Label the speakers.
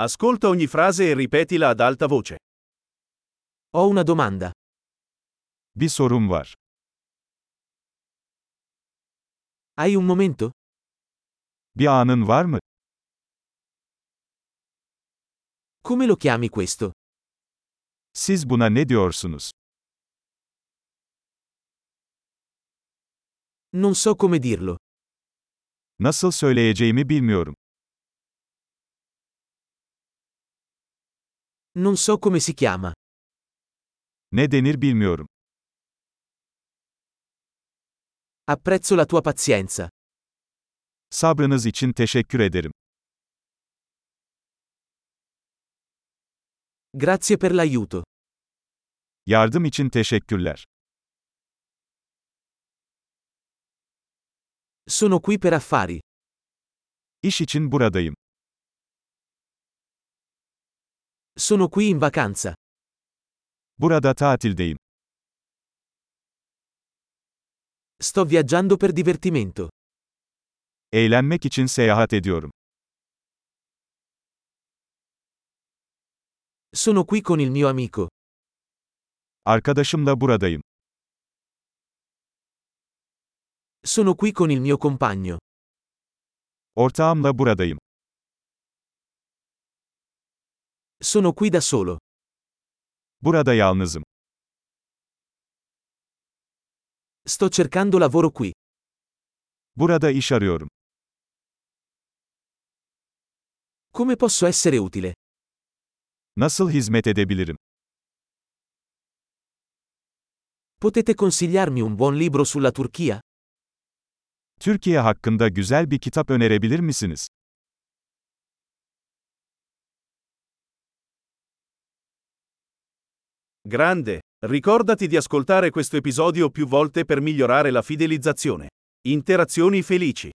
Speaker 1: Ascolta ogni frase e ripetila ad alta voce.
Speaker 2: Ho una domanda.
Speaker 3: Bir sorum var.
Speaker 2: Hai un momento?
Speaker 3: Bir anın var mı?
Speaker 2: Come lo chiami questo?
Speaker 3: Siz buna ne diyorsunuz?
Speaker 2: Non so come dirlo.
Speaker 3: Nasıl söyleyeceğimi bilmiyorum.
Speaker 2: Non so come si chiama.
Speaker 3: Ne denir bilmiyorum.
Speaker 2: Apprezzo la tua pazienza.
Speaker 3: Sabrınız için teşekkür ederim.
Speaker 2: Grazie per l'aiuto.
Speaker 3: Yardım için teşekkürler.
Speaker 2: Sono qui per affari.
Speaker 3: İş için buradayım.
Speaker 2: Sono qui in vacanza.
Speaker 3: Burada tatildeyim.
Speaker 2: Sto viaggiando per divertimento.
Speaker 3: Eğlenmek için seyahat ediyorum.
Speaker 2: Sono qui con il mio amico.
Speaker 3: Arkadaşımla buradayım.
Speaker 2: Sono qui con il mio compagno.
Speaker 3: Ortağımla buradayım.
Speaker 2: Sono qui da solo.
Speaker 3: Burada yalnızım.
Speaker 2: Sto cercando lavoro qui.
Speaker 3: Burada iş arıyorum.
Speaker 2: Come posso essere utile?
Speaker 3: Nasıl hizmet edebilirim?
Speaker 2: Potete consigliarmi un buon libro sulla Turchia?
Speaker 3: Türkiye hakkında güzel bir kitap önerebilir misiniz?
Speaker 1: Grande! Ricordati di ascoltare questo episodio più volte per migliorare la fidelizzazione. Interazioni felici.